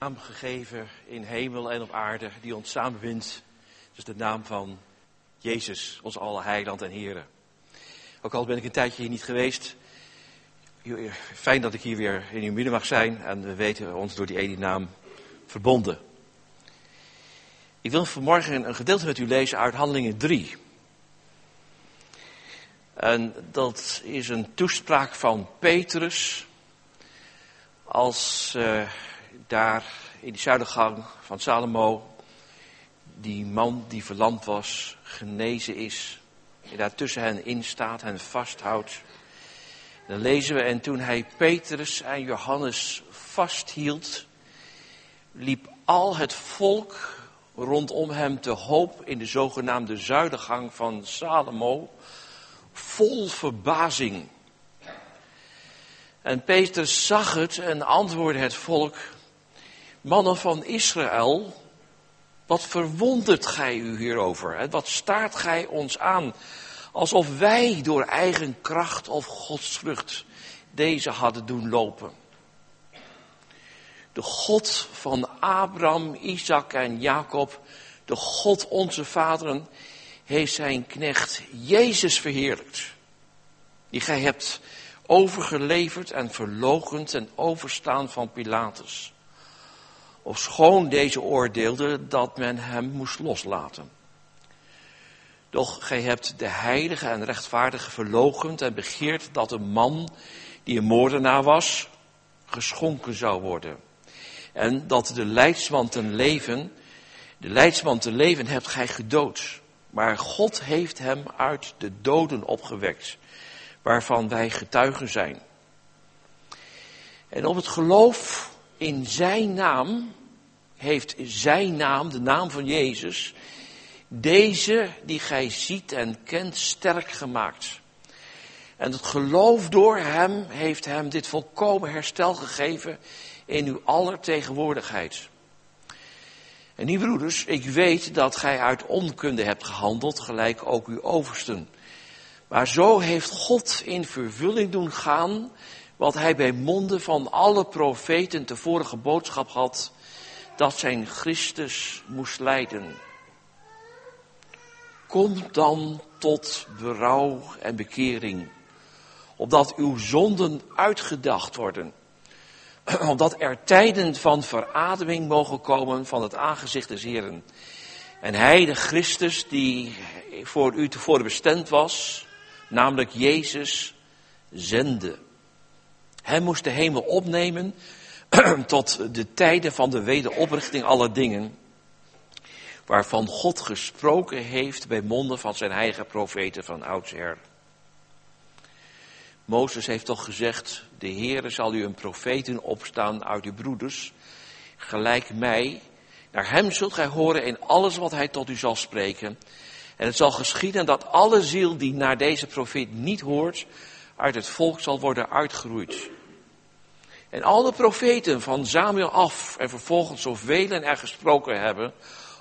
naam gegeven in hemel en op aarde die ons samenbindt. Dus de naam van Jezus, ons alle heiland en heren. Ook al ben ik een tijdje hier niet geweest. Fijn dat ik hier weer in uw midden mag zijn en we weten ons door die ene naam verbonden. Ik wil vanmorgen een gedeelte met u lezen uit Handelingen 3. En dat is een toespraak van Petrus als uh, daar in die zuidergang van Salomo die man die verlamd was, genezen is. En daar tussen hen in staat, hen vasthoudt. Dan lezen we, en toen hij Petrus en Johannes vasthield, liep al het volk rondom hem te hoop in de zogenaamde zuidergang van Salomo, vol verbazing. En Petrus zag het en antwoordde het volk, mannen van Israël, wat verwondert gij u hierover? Wat staart gij ons aan? Alsof wij door eigen kracht of godsvrucht deze hadden doen lopen. De God van Abraham, Isaac en Jacob, de God onze vaderen, heeft zijn knecht Jezus verheerlijkt. Die gij hebt overgeleverd en verlogend en overstaan van Pilatus schoon deze oordeelde dat men hem moest loslaten. Doch gij hebt de heilige en rechtvaardige verlogend en begeert dat een man die een moordenaar was, geschonken zou worden. En dat de leidsman ten leven, de leidsman ten leven hebt gij gedood. Maar God heeft hem uit de doden opgewekt, waarvan wij getuigen zijn. En op het geloof in zijn naam heeft zijn naam, de naam van Jezus, deze die gij ziet en kent sterk gemaakt. En het geloof door hem heeft hem dit volkomen herstel gegeven in uw aller tegenwoordigheid. En die broeders, ik weet dat gij uit onkunde hebt gehandeld, gelijk ook uw oversten. Maar zo heeft God in vervulling doen gaan wat hij bij monden van alle profeten tevoren geboodschap had, dat zijn Christus moest lijden. Kom dan tot berouw en bekering, opdat uw zonden uitgedacht worden, opdat er tijden van verademing mogen komen van het aangezicht des Heren. En hij, de Christus, die voor u tevoren bestemd was, namelijk Jezus, zende. Hij moest de hemel opnemen tot de tijden van de wederoprichting aller dingen, waarvan God gesproken heeft bij monden van zijn eigen profeten van oudsher. Mozes heeft toch gezegd, de Heere zal u een profeten opstaan uit uw broeders, gelijk mij. Naar hem zult gij horen in alles wat hij tot u zal spreken. En het zal geschieden dat alle ziel die naar deze profeet niet hoort, uit het volk zal worden uitgeroeid. En alle profeten van Samuel af en vervolgens zoveel er gesproken hebben,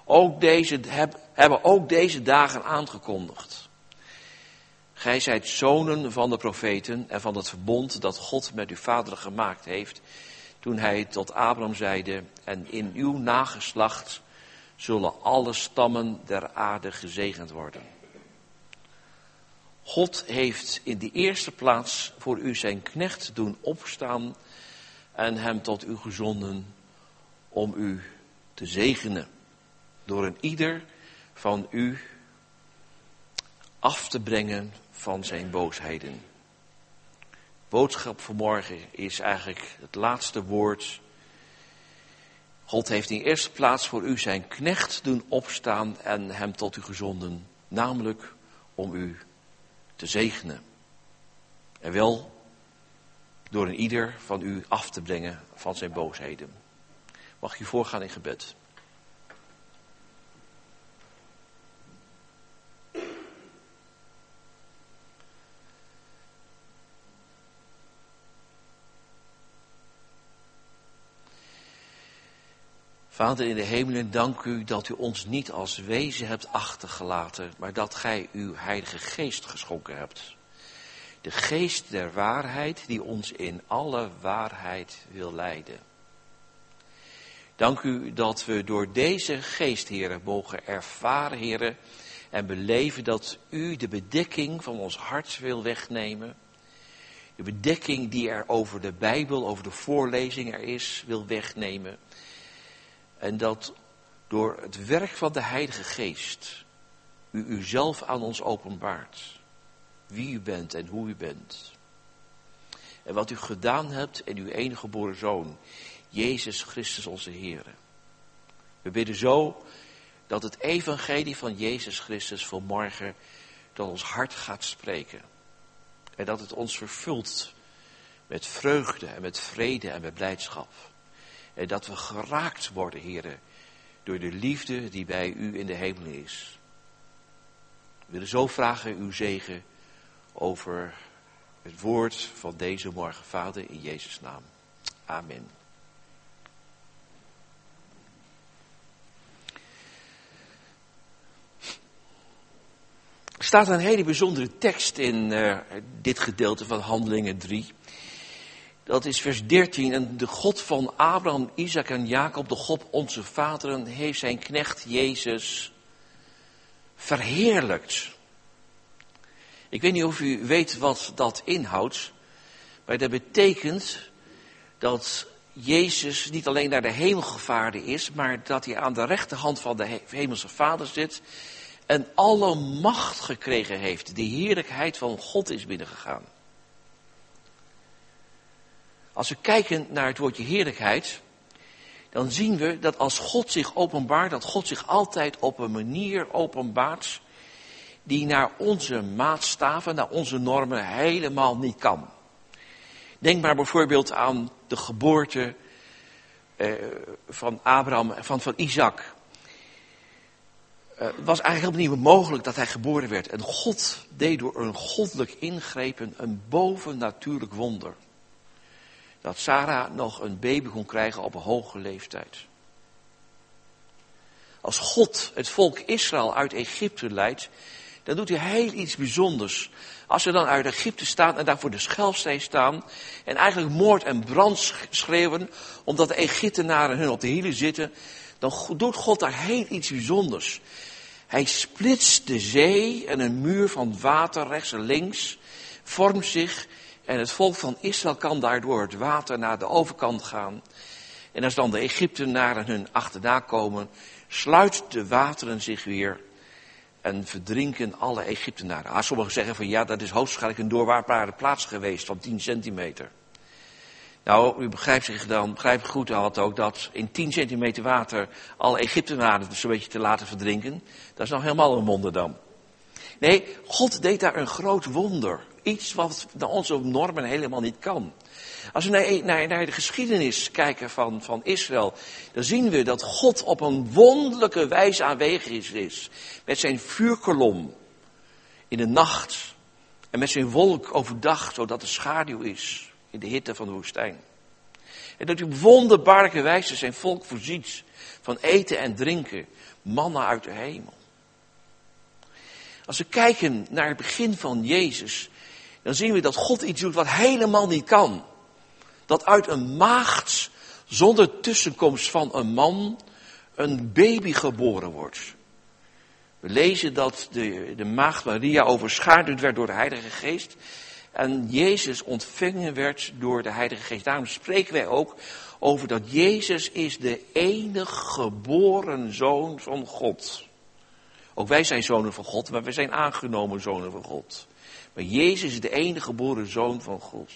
ook deze, hebben ook deze dagen aangekondigd. Gij zijt zonen van de profeten en van het verbond dat God met uw vaderen gemaakt heeft, toen hij tot Abraham zeide, en in uw nageslacht zullen alle stammen der aarde gezegend worden. God heeft in de eerste plaats voor u zijn knecht doen opstaan en hem tot u gezonden om u te zegenen. Door een ieder van u af te brengen van zijn boosheden. Boodschap vanmorgen is eigenlijk het laatste woord. God heeft in eerste plaats voor u zijn knecht doen opstaan en hem tot u gezonden, namelijk om u te zegenen. En wel door een ieder van u af te brengen van zijn boosheden. Mag u voorgaan in gebed. Vader in de hemelen, dank u dat u ons niet als wezen hebt achtergelaten, maar dat gij uw Heilige Geest geschonken hebt de geest der waarheid die ons in alle waarheid wil leiden. Dank u dat we door deze geest, heren, mogen ervaren, heren, en beleven dat u de bedekking van ons hart wil wegnemen. De bedekking die er over de Bijbel, over de voorlezing er is, wil wegnemen. En dat door het werk van de Heilige Geest u uzelf aan ons openbaart. Wie u bent en hoe u bent. En wat u gedaan hebt in uw enige geboren Zoon, Jezus Christus onze Heer. We bidden zo dat het evangelie van Jezus Christus vanmorgen tot ons hart gaat spreken. En dat het ons vervult met vreugde en met vrede en met blijdschap. En dat we geraakt worden, heren, door de liefde die bij u in de hemel is. We willen zo vragen uw zegen over het woord van deze morgen, Vader, in Jezus' naam. Amen. Er staat een hele bijzondere tekst in uh, dit gedeelte van Handelingen 3. Dat is vers 13. En de God van Abraham, Isaac en Jacob, de God onze vaderen, heeft zijn knecht Jezus verheerlijkt. Ik weet niet of u weet wat dat inhoudt, maar dat betekent dat Jezus niet alleen naar de hemel gevaren is, maar dat hij aan de rechterhand van de hemelse Vader zit en alle macht gekregen heeft. De heerlijkheid van God is binnengegaan. Als we kijken naar het woordje heerlijkheid, dan zien we dat als God zich openbaart, dat God zich altijd op een manier openbaart die naar onze maatstaven, naar onze normen helemaal niet kan. Denk maar bijvoorbeeld aan de geboorte eh, van Abraham, van, van Isaac. Eh, het was eigenlijk helemaal niet mogelijk dat hij geboren werd. En God deed door een goddelijk ingrepen een bovennatuurlijk wonder. Dat Sarah nog een baby kon krijgen op een hoge leeftijd. Als God het volk Israël uit Egypte leidt, dan doet hij heel iets bijzonders. Als ze dan uit Egypte staan en daar voor de Schelfzee staan en eigenlijk moord en brand schreeuwen, omdat de Egyptenaren hun op de hielen zitten, dan doet God daar heel iets bijzonders. Hij splitst de zee en een muur van water rechts en links vormt zich en het volk van Israël kan daardoor het water naar de overkant gaan. En als dan de Egyptenaren hun achterna komen, sluit de wateren zich weer en verdrinken alle Egyptenaren. Ah, sommigen zeggen van ja, dat is hoogstwaarschijnlijk een doorwaardbare plaats geweest van 10 centimeter. Nou, u begrijpt zich dan, begrijpt goed had ook dat in 10 centimeter water alle Egyptenaren zo'n beetje te laten verdrinken. Dat is nog helemaal een wonder dan. Nee, God deed daar een groot wonder. Iets wat naar onze normen helemaal niet kan. Als we naar, naar, naar, de geschiedenis kijken van, van Israël, dan zien we dat God op een wonderlijke wijze aanwezig is. Met zijn vuurkolom in de nacht en met zijn wolk overdag, zodat er schaduw is in de hitte van de woestijn. En dat hij op wonderbaarlijke wijze zijn volk voorziet van eten en drinken, mannen uit de hemel. Als we kijken naar het begin van Jezus, dan zien we dat God iets doet wat helemaal niet kan. Dat uit een maagd zonder tussenkomst van een man een baby geboren wordt. We lezen dat de, de maagd Maria overschaduwd werd door de Heilige Geest. En Jezus ontvangen werd door de Heilige Geest. Daarom spreken wij ook over dat Jezus is de enige geboren zoon van God. Ook wij zijn zonen van God, maar wij zijn aangenomen zonen van God. Maar Jezus is de enige geboren zoon van God.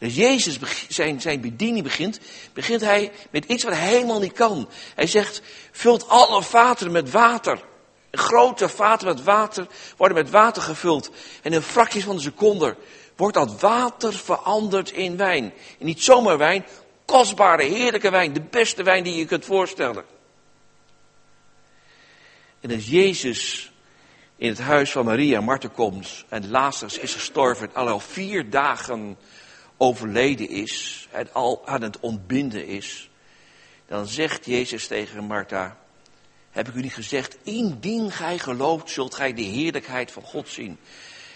Dus Jezus zijn, zijn bediening begint, begint hij met iets wat hij helemaal niet kan. Hij zegt, vult alle vaten met water. Grote vaten met water worden met water gevuld. En in fracties van een seconde wordt dat water veranderd in wijn. En niet zomaar wijn, kostbare, heerlijke wijn. De beste wijn die je kunt voorstellen. En als Jezus in het huis van Maria en Martha komt en Lazarus is gestorven en al vier dagen overleden is en al aan het ontbinden is, dan zegt Jezus tegen Martha, heb ik u niet gezegd, indien gij gelooft, zult gij de heerlijkheid van God zien.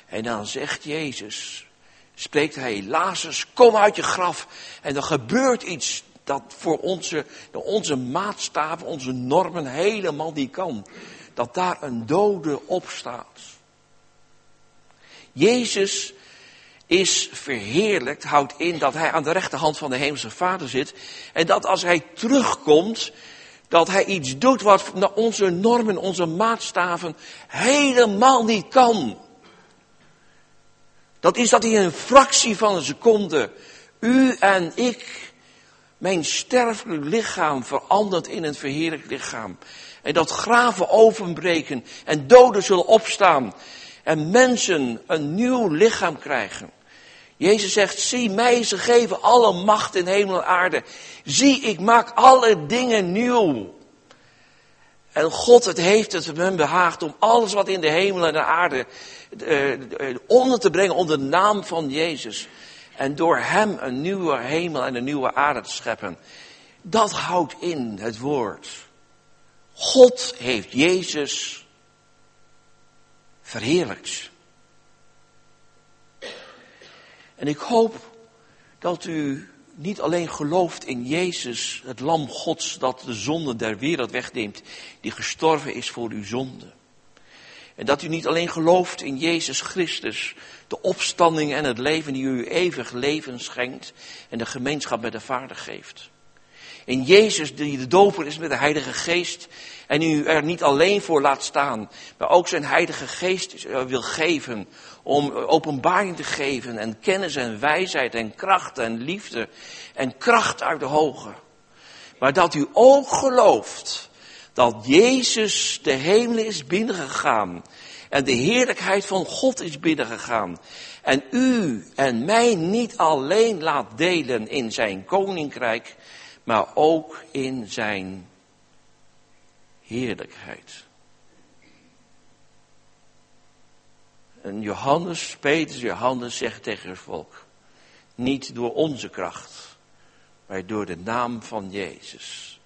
En dan zegt Jezus, spreekt hij, Lazarus, kom uit je graf. En dan gebeurt iets dat voor onze, onze maatstaven, onze normen helemaal niet kan. Dat daar een dode op staat. Jezus is verheerlijkt, houdt in dat hij aan de rechterhand van de hemelse vader zit. En dat als hij terugkomt, dat hij iets doet wat onze normen, onze maatstaven helemaal niet kan. Dat is dat hij een fractie van een seconde, u en ik, mijn sterfelijk lichaam verandert in een verheerlijk lichaam. En dat graven openbreken en doden zullen opstaan. En mensen een nieuw lichaam krijgen. Jezus zegt, zie mij, ze geven alle macht in hemel en aarde. Zie, ik maak alle dingen nieuw. En God, het heeft het hem behaagd om alles wat in de hemel en de aarde uh, onder te brengen onder de naam van Jezus. En door hem een nieuwe hemel en een nieuwe aarde te scheppen. Dat houdt in het woord. God heeft Jezus verheerlijkt. En ik hoop dat u niet alleen gelooft in Jezus, het lam Gods dat de zonde der wereld wegneemt, die gestorven is voor uw zonde. En dat u niet alleen gelooft in Jezus Christus, de opstanding en het leven die u eeuwig leven schenkt en de gemeenschap met de Vader geeft. In Jezus die de doper is met de Heilige Geest en u er niet alleen voor laat staan, maar ook zijn Heilige Geest wil geven om openbaring te geven en kennis en wijsheid en kracht en liefde en kracht uit de hoge. Maar dat u ook gelooft dat Jezus de hemel is binnengegaan en de heerlijkheid van God is binnengegaan. En u en mij niet alleen laat delen in zijn koninkrijk, maar ook in zijn heerlijkheid. En Johannes, Petrus, Johannes zegt tegen het volk, niet door onze kracht, maar door de naam van Jezus.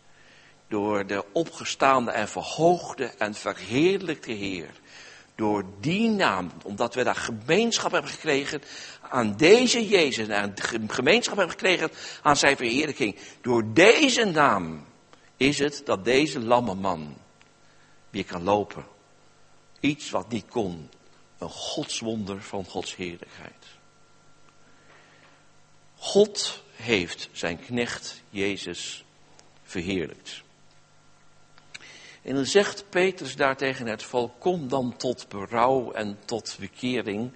Door de opgestaande en verhoogde en verheerlijkte Heer. Door die naam, omdat we daar gemeenschap hebben gekregen aan deze Jezus. En gemeenschap hebben gekregen aan zijn verheerlijking. Door deze naam is het dat deze lamme man weer kan lopen. Iets wat niet kon een godswonder van Gods heerlijkheid. God heeft zijn knecht Jezus verheerlijkt. En dan zegt Petrus daar tegen het volk, kom dan tot berouw en tot bekering,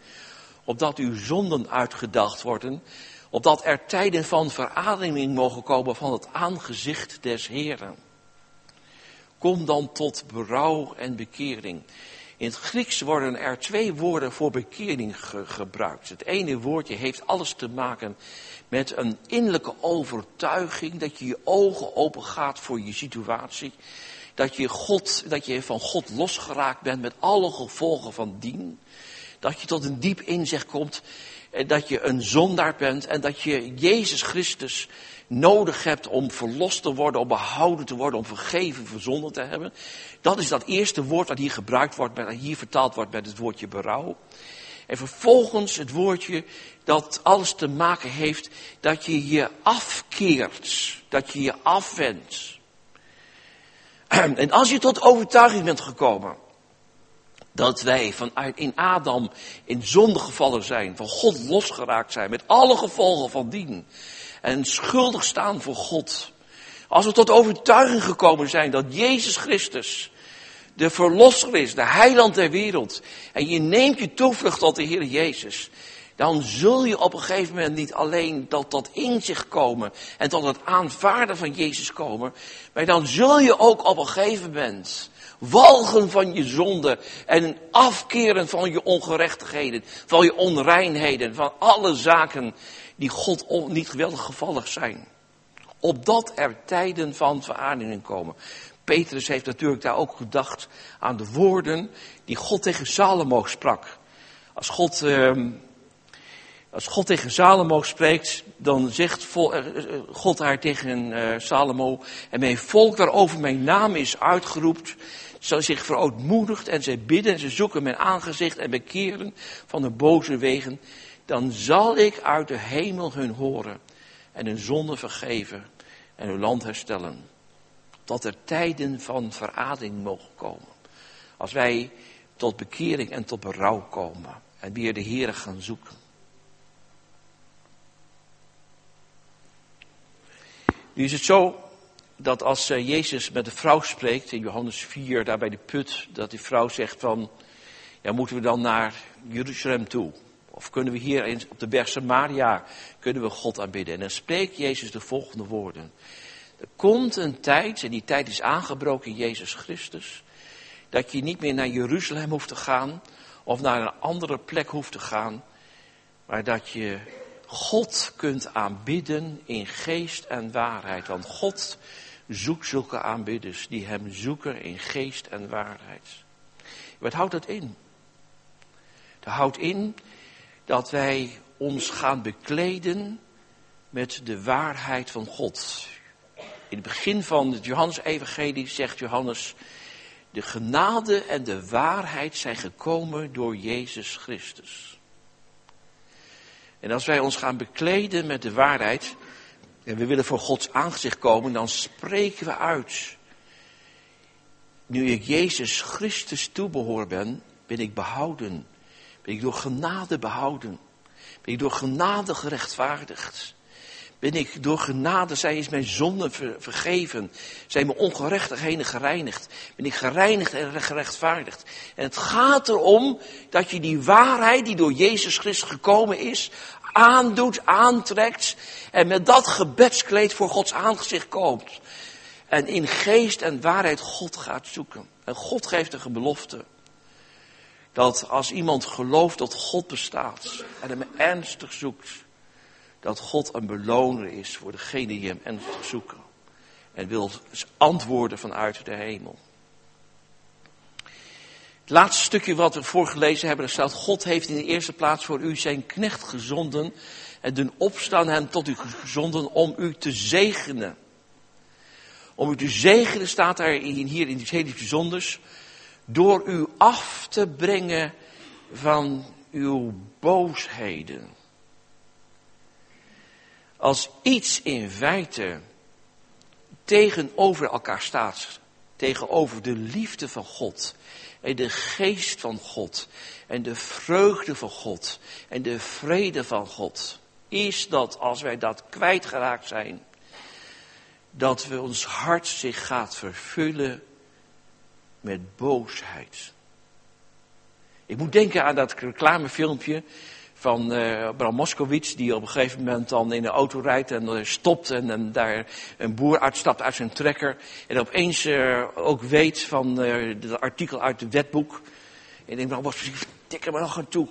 opdat uw zonden uitgedacht worden, opdat er tijden van verademing mogen komen van het aangezicht des Heren. Kom dan tot berouw en bekering. In het Grieks worden er twee woorden voor bekering gebruikt. Het ene woordje heeft alles te maken met een innerlijke overtuiging dat je je ogen open gaat voor je situatie. Dat je, God, dat je van God losgeraakt bent met alle gevolgen van dien. Dat je tot een diep inzicht komt dat je een zondaar bent en dat je Jezus Christus nodig hebt om verlost te worden, om behouden te worden, om vergeven, verzonden te hebben. Dat is dat eerste woord dat hier gebruikt wordt, dat hier vertaald wordt met het woordje berouw. En vervolgens het woordje dat alles te maken heeft dat je je afkeert, dat je je afwendt. En als je tot overtuiging bent gekomen dat wij vanuit in Adam in zonde gevallen zijn, van God losgeraakt zijn, met alle gevolgen van dien, en schuldig staan voor God. Als we tot overtuiging gekomen zijn dat Jezus Christus de verlosser is, de heiland der wereld, en je neemt je toevlucht tot de Heer Jezus, dan zul je op een gegeven moment niet alleen tot dat inzicht komen en tot het aanvaarden van Jezus komen, maar dan zul je ook op een gegeven moment walgen van je zonde en afkeren van je ongerechtigheden, van je onreinheden, van alle zaken die God niet geweldig gevallig zijn. Opdat er tijden van verademing komen. Petrus heeft natuurlijk daar ook gedacht aan de woorden die God tegen Salomo sprak. Als God, uh, als God tegen Salomo spreekt, dan zegt eh, eh, God daar tegen uh, Salomo, en mijn volk waarover mijn naam is uitgeroepen, zal zich verootmoedigd en zij bidden en ze zoeken mijn aangezicht en bekeren van de boze wegen, dan zal ik uit de hemel hun horen en hun zonde vergeven en uw land herstellen. Dat er tijden van verading mogen komen. Als wij tot bekering en tot berouw komen en weer de Heeren gaan zoeken. Nu is het zo dat als eh, Jezus met de vrouw spreekt in Johannes 4, daar bij de put, dat die vrouw zegt van, ja, moeten we dan naar Jeruzalem toe? Of kunnen we hier op de berg Samaria, kunnen we God aanbidden? En dan spreekt Jezus de volgende woorden. Er komt een tijd, en die tijd is aangebroken in Jezus Christus, dat je niet meer naar Jeruzalem hoeft te gaan, of naar een andere plek hoeft te gaan, maar dat je God kunt aanbidden in geest en waarheid. Want God zoekt zulke aanbidders die Hem zoeken in geest en waarheid. Wat houdt dat in? Dat houdt in dat wij ons gaan bekleden met de waarheid van God. In het begin van het Johannes-evangelie zegt Johannes, de genade en de waarheid zijn gekomen door Jezus Christus. En als wij ons gaan bekleden met de waarheid, en we willen voor Gods aangezicht komen, dan spreken we uit. Nu ik Jezus Christus toebehoor ben, ben ik behouden. Ben ik door genade behouden. Ben ik door genade gerechtvaardigd. Ben ik door genade, zij is mijn zonden vergeven. Zijn mijn ongerechtigheden gereinigd. Ben ik gereinigd en gerechtvaardigd. En het gaat erom dat je die waarheid die door Jezus Christus gekomen is, aandoet, aantrekt. En met dat gebedskleed voor Gods aangezicht komt. En in geest en waarheid God gaat zoeken. En God geeft een belofte. Dat als iemand gelooft dat God bestaat en hem ernstig zoekt, dat God een beloner is voor degene die hem ernstig zoeken. En wil antwoorden vanuit de hemel. Het laatste stukje wat we voorgelezen hebben, daar staat, God heeft in de eerste plaats voor u zijn knecht gezonden en doen opstaan hem tot u gezonden om u te zegenen. Om u te zegenen staat daar hier in die hele bijzonders, door u af te brengen van uw boosheden. Als iets in feite tegenover elkaar staat, tegenover de liefde van God en de geest van God en de vreugde van God en de vrede van God, is dat als wij dat kwijtgeraakt zijn, dat we ons hart zich gaat vervullen met boosheid. Ik moet denken aan dat reclamefilmpje van uh, Bram Moskowitz, die op een gegeven moment dan in de auto rijdt en uh, stopt en, en, daar een boer uitstapt uit zijn trekker. En opeens uh, ook weet van het artikel uit het wetboek. En ik denk, nou, was tik er maar nog aan toe.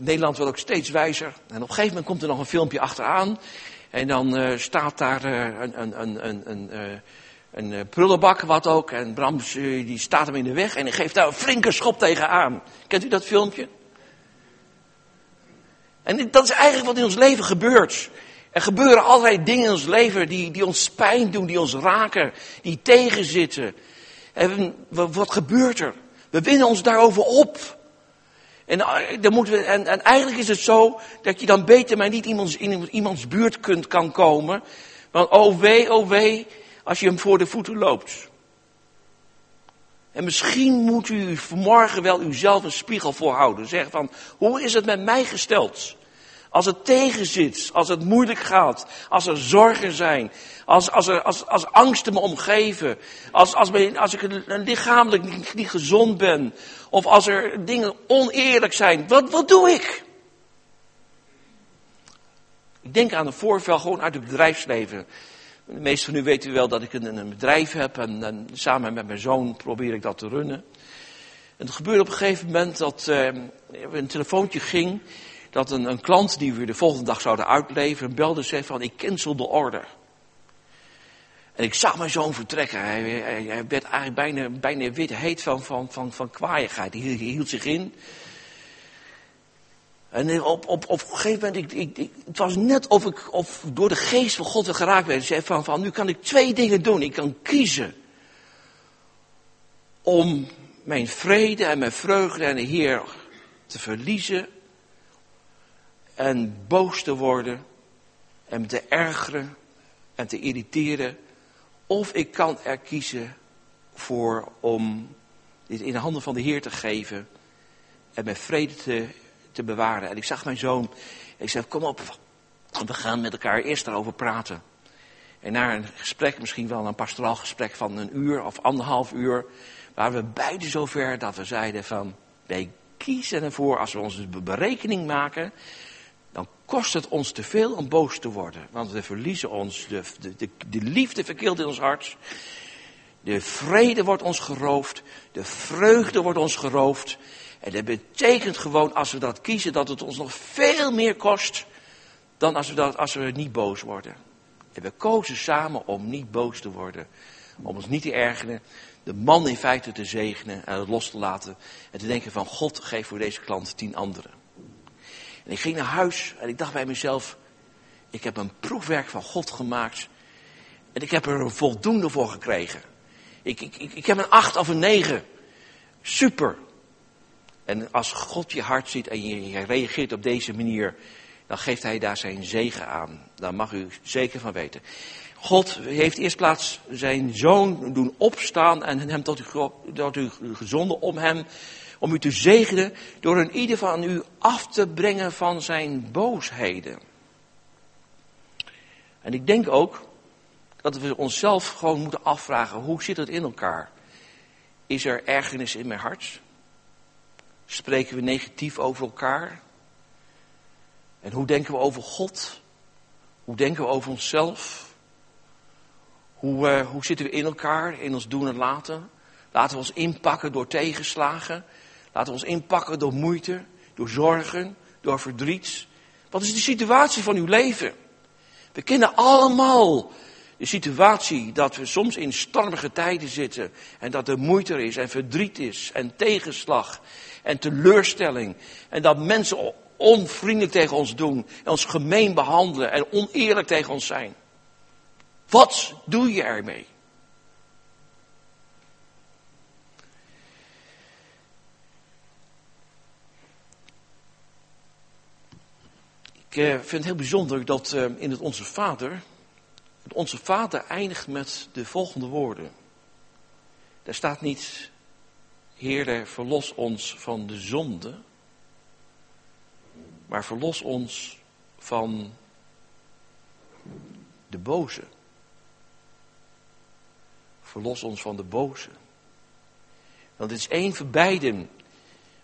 Nederland wordt ook steeds wijzer. En op een gegeven moment komt er nog een filmpje achteraan. En dan staat daar een, een, een, een, een uh, prullenbak, wat ook. En Bram die staat hem in de weg en hij geeft daar een flinke schop tegenaan. Kent u dat filmpje? En dat is eigenlijk wat in ons leven gebeurt. Er gebeuren allerlei dingen in ons leven die, die ons pijn doen, die ons raken, die tegenzitten. En wat gebeurt er? We winnen ons daarover op. En, eh, dan moeten we, en, en eigenlijk is het zo dat je dan beter maar niet iemands, in iemands buurt kunt, kan komen. Want oh wee, oh wee, als je hem voor de voeten loopt. En misschien moet u vanmorgen wel uzelf een spiegel voorhouden. Zeg van, hoe is het met mij gesteld? Als het tegenzit, als het moeilijk gaat, als er zorgen zijn, als, als, er, als, als angsten me omgeven, als, als, als ik lichamelijk niet, niet gezond ben, of als er dingen oneerlijk zijn, wat, wat doe ik? Ik denk aan een voorval gewoon uit het bedrijfsleven. De meeste van u weten wel dat ik een, een bedrijf heb en, en, samen met mijn zoon probeer ik dat te runnen. En het gebeurde op een gegeven moment dat uh, een telefoontje ging, dat een, een, klant die we de volgende dag zouden uitleveren, belde en zei van ik cancel de order. En ik zag mijn zoon vertrekken. Hij, hij, werd eigenlijk bijna, bijna wit heet van, van, van, van. Hij hield zich in. En op, op, op een gegeven moment, ik, ik, het was net of ik of door de geest van God geraakt werd. Ik zei van, van, nu kan ik twee dingen doen. Ik kan kiezen om mijn vrede en mijn vreugde en de Heer te verliezen. En boos te worden en te ergeren en te irriteren. Of ik kan er kiezen voor om dit in de handen van de Heer te geven en met vrede te, te bewaren. En ik zag mijn zoon, ik zei, kom op, we gaan met elkaar eerst daarover praten. En na een gesprek, misschien wel een pastoraal gesprek van een uur of anderhalf uur, waren we beide zover dat we zeiden van, wij kiezen ervoor, als we onze berekening maken, dan kost het ons te veel om boos te worden. Want we verliezen ons, de, de, de, de liefde verkeelt in ons hart, de vrede wordt ons geroofd, de vreugde wordt ons geroofd. En dat betekent gewoon, als we dat kiezen, dat het ons nog veel meer kost dan als we, dat, als we niet boos worden. En we kozen samen om niet boos te worden, om ons niet te ergeren, de man in feite te zegenen en het los te laten. En te denken van God geef voor deze klant tien anderen. En ik ging naar huis en ik dacht bij mezelf, ik heb een proefwerk van God gemaakt. En ik heb er een voldoende voor gekregen. Ik, ik, ik, ik heb een acht of een negen. Super. En als God je hart ziet en je, reageert op deze manier, dan geeft hij daar zijn zegen aan. Daar mag u zeker van weten. God heeft eerst plaats zijn zoon doen opstaan en hem tot u, tot u gezonden om hem, om u te zegenen door een ieder van u af te brengen van zijn boosheden. En ik denk ook dat we onszelf gewoon moeten afvragen, hoe zit het in elkaar? Is er ergernis in mijn hart? Spreken we negatief over elkaar? En hoe denken we over God? Hoe denken we over onszelf? Hoe, uh, hoe zitten we in elkaar, in ons doen en laten? Laten we ons inpakken door tegenslagen. Laten we ons inpakken door moeite, door zorgen, door verdriet. Wat is de situatie van uw leven? We kennen allemaal de situatie dat we soms in stormige tijden zitten. En dat er moeite is en verdriet is en tegenslag en teleurstelling. En dat mensen onvriendelijk tegen ons doen en ons gemeen behandelen en oneerlijk tegen ons zijn. Wat doe je ermee? Ik eh, vind het heel bijzonder dat eh, in het Onze Vader, het Onze Vader eindigt met de volgende woorden. Daar staat niet, Heere, verlos ons van de zonde, maar verlos ons van de boze. Verlos ons van de boze. Want het is één van beiden.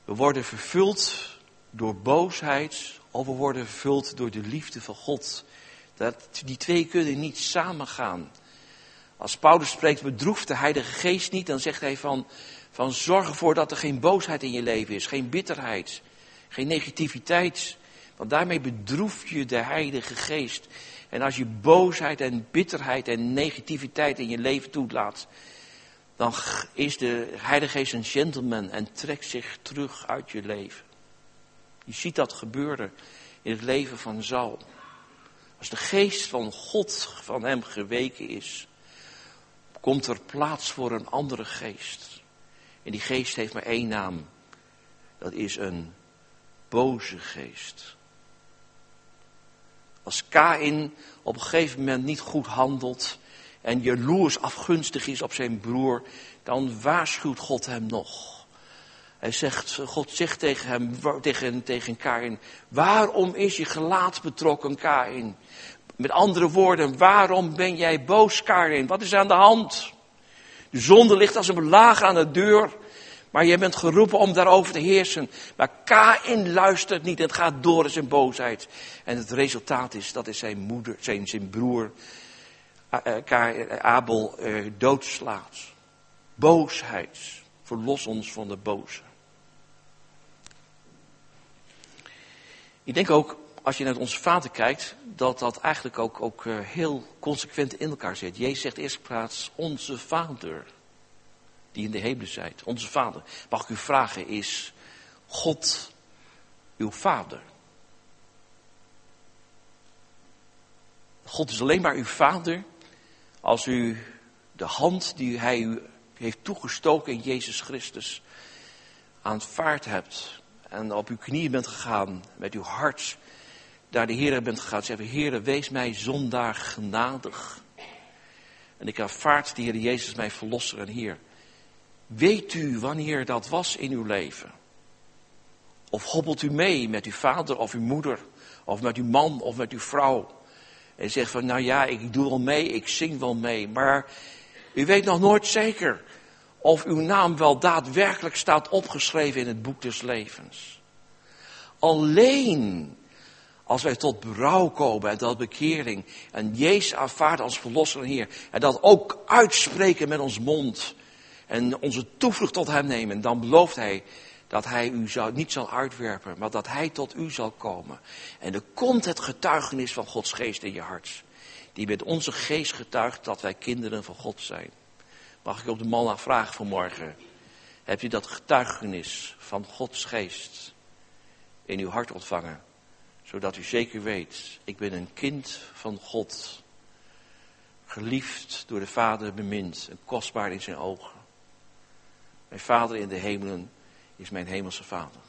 We worden vervuld door boosheid of we worden vervuld door de liefde van God. Dat, die twee kunnen niet samengaan. Als Paulus spreekt, bedroeft de Heilige Geest niet, dan zegt hij van, van zorg ervoor dat er geen boosheid in je leven is, geen bitterheid, geen negativiteit. Want daarmee bedroef je de Heilige Geest. En als je boosheid en bitterheid en negativiteit in je leven toelaat, dan is de Heilige Geest een gentleman en trekt zich terug uit je leven. Je ziet dat gebeuren in het leven van Saul. Als de geest van God van hem geweken is, komt er plaats voor een andere geest. En die geest heeft maar één naam. Dat is een boze geest. Als Kain op een gegeven moment niet goed handelt en jaloers afgunstig is op zijn broer, dan waarschuwt God hem nog. Hij zegt, God zegt tegen hem, tegen, tegen Kain, waarom is je gelaat betrokken, Kain? Met andere woorden, waarom ben jij boos, Kain? Wat is aan de hand? De zonde ligt als een lager aan de deur. Maar jij bent geroepen om daarover te heersen. Maar Kain luistert niet. Het gaat door in zijn boosheid. En het resultaat is dat is zijn moeder, zijn, zijn broer eh, eh, Abel eh, doodslaat. Boosheid. Verlos ons van de boze. Ik denk ook, als je naar onze vader kijkt, dat dat eigenlijk ook, ook heel consequent in elkaar zit. Jezus zegt eerst plaats onze vader die in de hemelen zijt, onze Vader. Mag ik u vragen, is God uw Vader? God is alleen maar uw Vader als u de hand die Hij u heeft toegestoken in Jezus Christus aanvaard hebt en op uw knieën bent gegaan met uw hart naar de Heer bent gegaan. Zeggen, Heer, wees mij zondaar genadig. En ik aanvaard de Heer Jezus mijn verlosser en Heer. Weet u wanneer dat was in uw leven? Of hobbelt u mee met uw vader of uw moeder? Of met uw man of met uw vrouw? En zegt van, nou ja, ik doe wel mee, ik zing wel mee. Maar u weet nog nooit zeker of uw naam wel daadwerkelijk staat opgeschreven in het boek des levens. Alleen als wij tot berouw komen en tot bekering en Jezus aanvaarden als verlosser Heer en dat ook uitspreken met ons mond en onze toevlucht tot Hem nemen, dan belooft Hij dat Hij u niet zal uitwerpen, maar dat Hij tot u zal komen. En er komt het getuigenis van Gods geest in je hart, die met onze geest getuigt dat wij kinderen van God zijn. Mag ik op de man naar vragen vanmorgen? Heb je dat getuigenis van Gods geest in uw hart ontvangen? Zodat u zeker weet, ik ben een kind van God. Geliefd door de Vader bemind en kostbaar in zijn ogen. Mijn Vader in de hemelen is mijn hemelse Vader.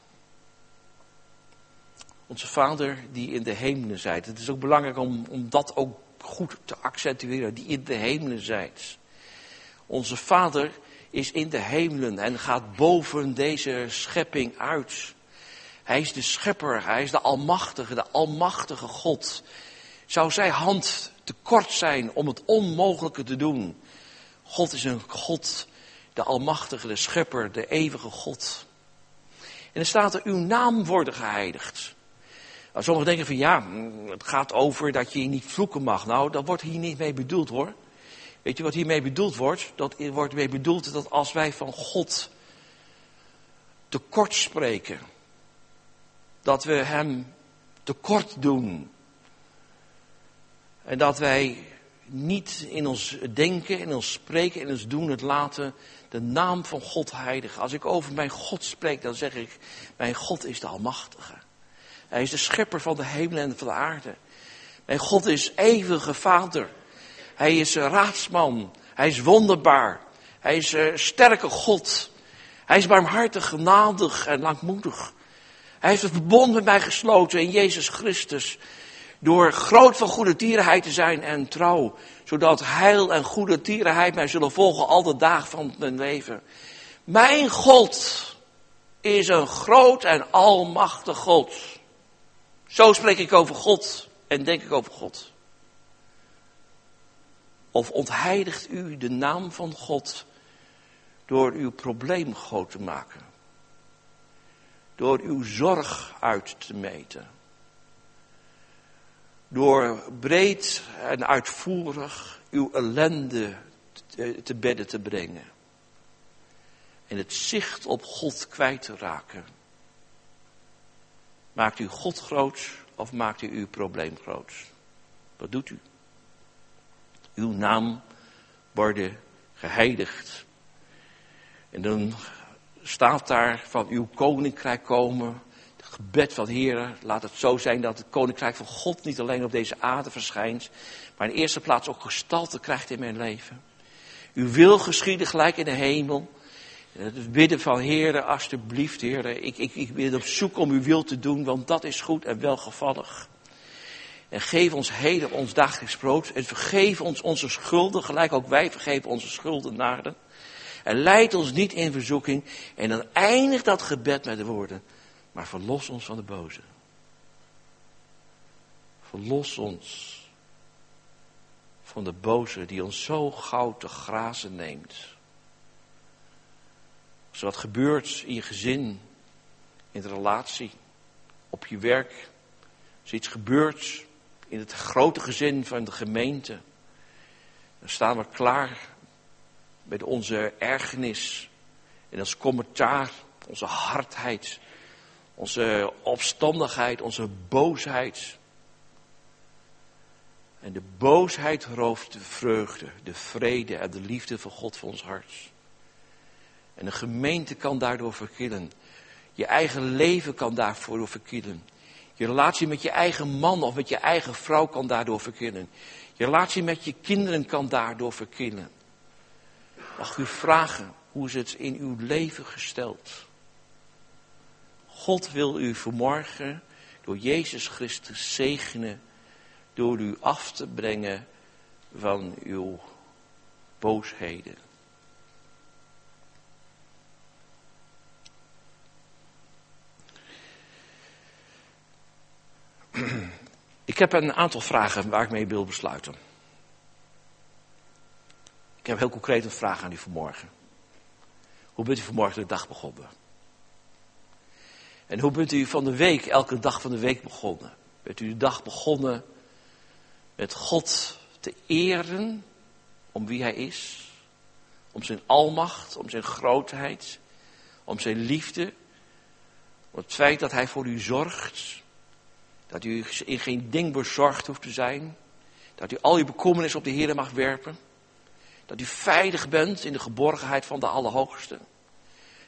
Onze Vader die in de hemelen zijt. Het is ook belangrijk om, om dat ook goed te accentueren. Die in de hemelen zijt. Onze Vader is in de hemelen en gaat boven deze schepping uit. Hij is de schepper, hij is de almachtige, de almachtige God. Zou zijn hand te kort zijn om het onmogelijke te doen? God is een God, de almachtige, de schepper, de eeuwige God. En er staat er, uw naam worden geheiligd. Nou, sommigen denken van ja, het gaat over dat je niet vloeken mag. Nou, dat wordt hier niet mee bedoeld hoor. Weet je wat hiermee bedoeld wordt? Dat wordt mee bedoeld dat als wij van God tekort spreken, dat we Hem tekort doen. En dat wij niet in ons denken, in ons spreken, in ons doen het laten de naam van God heiligen. Als ik over mijn God spreek, dan zeg ik, mijn God is de Almachtige. Hij is de schepper van de hemel en van de aarde. Mijn God is eeuwige Vader. Hij is een raadsman. Hij is wonderbaar. Hij is een sterke God. Hij is barmhartig, genadig en langmoedig. Hij heeft het verbond met mij gesloten in Jezus Christus. Door groot van goede tierenheid te zijn en trouw. Zodat heil en goede tierenheid mij zullen volgen al de dagen van mijn leven. Mijn God is een groot en almachtig God. Zo spreek ik over God en denk ik over God. Of ontheiligt u de naam van God door uw probleem groot te maken? Door uw zorg uit te meten? Door breed en uitvoerig uw ellende te bedden te brengen? En het zicht op God kwijt te raken? Maakt u God groot of maakt u uw probleem groot? Wat doet u? Uw naam worden geheiligd. En dan staat daar van uw koninkrijk komen. Het gebed van Heer, laat het zo zijn dat het koninkrijk van God niet alleen op deze aarde verschijnt, maar in eerste plaats ook gestalte krijgt in mijn leven. Uw wil geschieden gelijk in de hemel. Het bidden van Heer, alsjeblieft Heer, ik, ik, ik ben op zoek om uw wil te doen, want dat is goed en welgevallig. En geef ons heden ons dagelijks brood. En vergeef ons onze schulden, gelijk ook wij vergeven onze schuldenaren. En leid ons niet in verzoeking. En dan eindigt dat gebed met de woorden. Maar verlos ons van de boze. Verlos ons van de boze die ons zo gauw te grazen neemt. Als er wat gebeurt in je gezin, in de relatie, op je werk. Als iets gebeurt in het grote gezin van de gemeente. Dan staan we klaar met onze ergernis en ons commentaar, onze hardheid, onze opstandigheid, onze boosheid. En de boosheid rooft de vreugde, de vrede en de liefde van God voor ons hart. En de gemeente kan daardoor verkillen. Je eigen leven kan daarvoor verkillen. Je relatie met je eigen man of met je eigen vrouw kan daardoor verkillen. Je relatie met je kinderen kan daardoor verkillen. Mag u vragen, hoe is het in uw leven gesteld? God wil u vanmorgen door Jezus Christus zegenen, door u af te brengen van uw boosheden. Ik heb een aantal vragen waar ik mee wil besluiten. Ik heb heel concreet een vraag aan u vanmorgen. Hoe bent u vanmorgen de dag begonnen? En hoe bent u van de week, elke dag van de week begonnen? Bent u de dag begonnen met God te eren om wie Hij is? Om zijn almacht, om zijn grootheid, om zijn liefde, om het feit dat Hij voor u zorgt, dat u in geen ding bezorgd hoeft te zijn, dat u al uw bekommernis op de Heer mag werpen, dat u veilig bent in de geborgenheid van de Allerhoogste.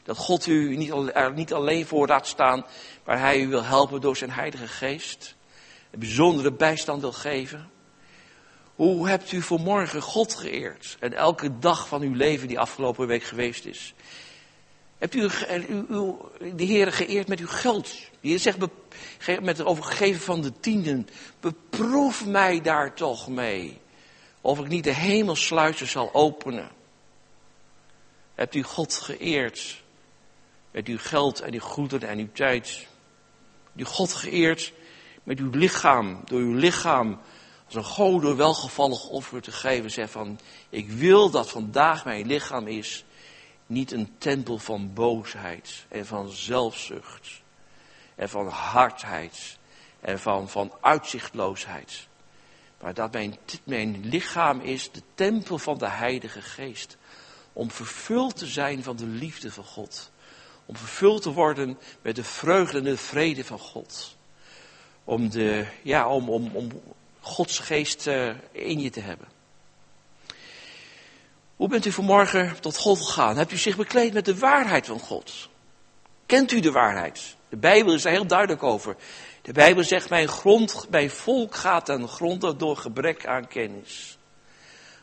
Dat God u er niet alleen voor laat staan, maar Hij u wil helpen door zijn Heilige Geest. Een bijzondere bijstand wil geven. Hoe hebt u vanmorgen God geëerd? En elke dag van uw leven die afgelopen week geweest is. Hebt u, u, de Heer geëerd met uw geld? Heer zegt met het overgeven van de tienden. Beproef mij daar toch mee. Of ik niet de hemelsluizen zal openen. Hebt u God geëerd met uw geld en uw goederen en uw tijd. Hebt u God geëerd met uw lichaam, door uw lichaam als een gode welgevallig offer te geven. Zeg van, ik wil dat vandaag mijn lichaam is niet een tempel van boosheid en van zelfzucht en van hardheid en van, van uitzichtloosheid. Maar dat mijn, mijn lichaam is de tempel van de Heilige Geest. Om vervuld te zijn van de liefde van God. Om vervuld te worden met de vreugde en de vrede van God. Om, de, ja, om, om, om Gods geest uh, in je te hebben. Hoe bent u vanmorgen tot God gegaan? Hebt u zich bekleed met de waarheid van God? Kent u de waarheid? De Bijbel is daar heel duidelijk over. De Bijbel zegt, mijn, grond, mijn volk gaat ten gronde door gebrek aan kennis.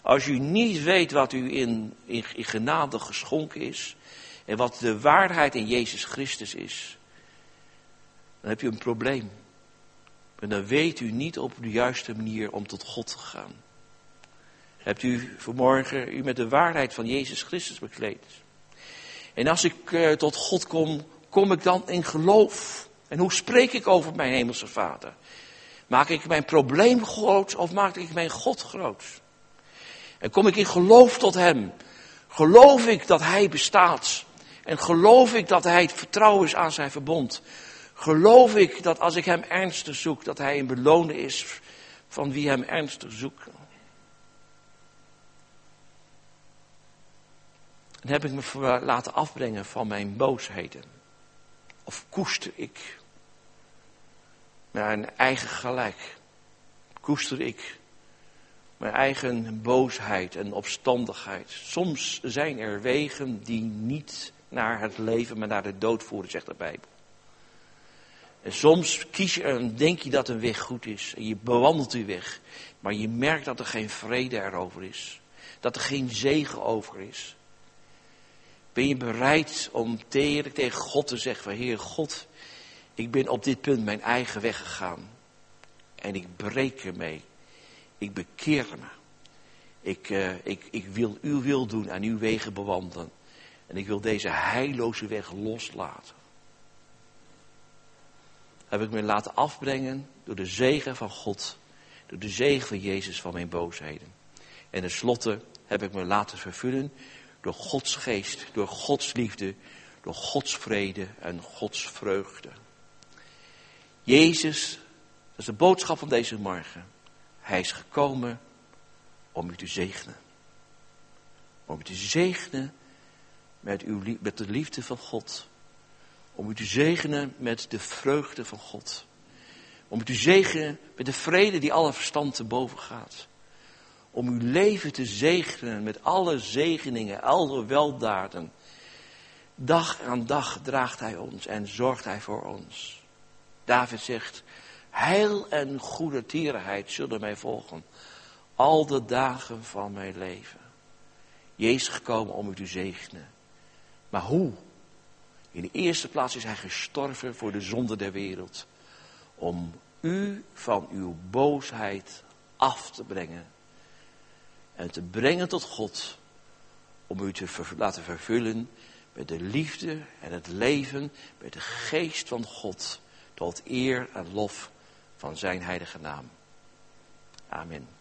Als u niet weet wat u in, in, in genade geschonken is en wat de waarheid in Jezus Christus is, dan heb je een probleem. En dan weet u niet op de juiste manier om tot God te gaan. Hebt u vanmorgen u met de waarheid van Jezus Christus bekleed? En als ik uh, tot God kom, kom ik dan in geloof? En hoe spreek ik over mijn hemelse Vader? Maak ik mijn probleem groot of maak ik mijn God groot? En kom ik in geloof tot Hem? Geloof ik dat Hij bestaat? En geloof ik dat Hij het vertrouwen is aan zijn verbond? Geloof ik dat als ik Hem ernstig zoek, dat Hij een beloner is van wie Hem ernstig zoekt? En heb ik me laten afbrengen van mijn boosheden? Of koester ik mijn eigen gelijk? Koester ik mijn eigen boosheid en opstandigheid? Soms zijn er wegen die niet naar het leven, maar naar de dood voeren, zegt de Bijbel. En soms kies je en denk je dat een weg goed is. En je bewandelt die weg. Maar je merkt dat er geen vrede erover is. Dat er geen zegen over is. Ben je bereid om tegen God te zeggen van Heer God, ik ben op dit punt mijn eigen weg gegaan. En ik breek ermee. Ik bekeer me. Ik, uh, ik, ik wil uw wil doen en uw wegen bewandelen. En ik wil deze heilloze weg loslaten. Heb ik me laten afbrengen door de zegen van God. Door de zegen van Jezus van mijn boosheden. En tenslotte heb ik me laten vervullen door Gods geest, door Gods liefde, door Gods vrede en Gods vreugde. Jezus, dat is de boodschap van deze morgen. Hij is gekomen om u te zegenen. Om u te zegenen met, uw, met de liefde van God. Om u te zegenen met de vreugde van God. Om u te zegenen met de vrede die alle verstand te boven gaat om uw leven te zegenen met alle zegeningen, alle weldaden. Dag aan dag draagt hij ons en zorgt hij voor ons. David zegt, heil en goede tierenheid zullen mij volgen, al de dagen van mijn leven. Jezus gekomen om u te zegenen. Maar hoe? In de eerste plaats is hij gestorven voor de zonde der wereld om u van uw boosheid af te brengen en te brengen tot God, om u te laten vervullen met de liefde en het leven, met de geest van God, tot eer en lof van zijn heilige naam. Amen.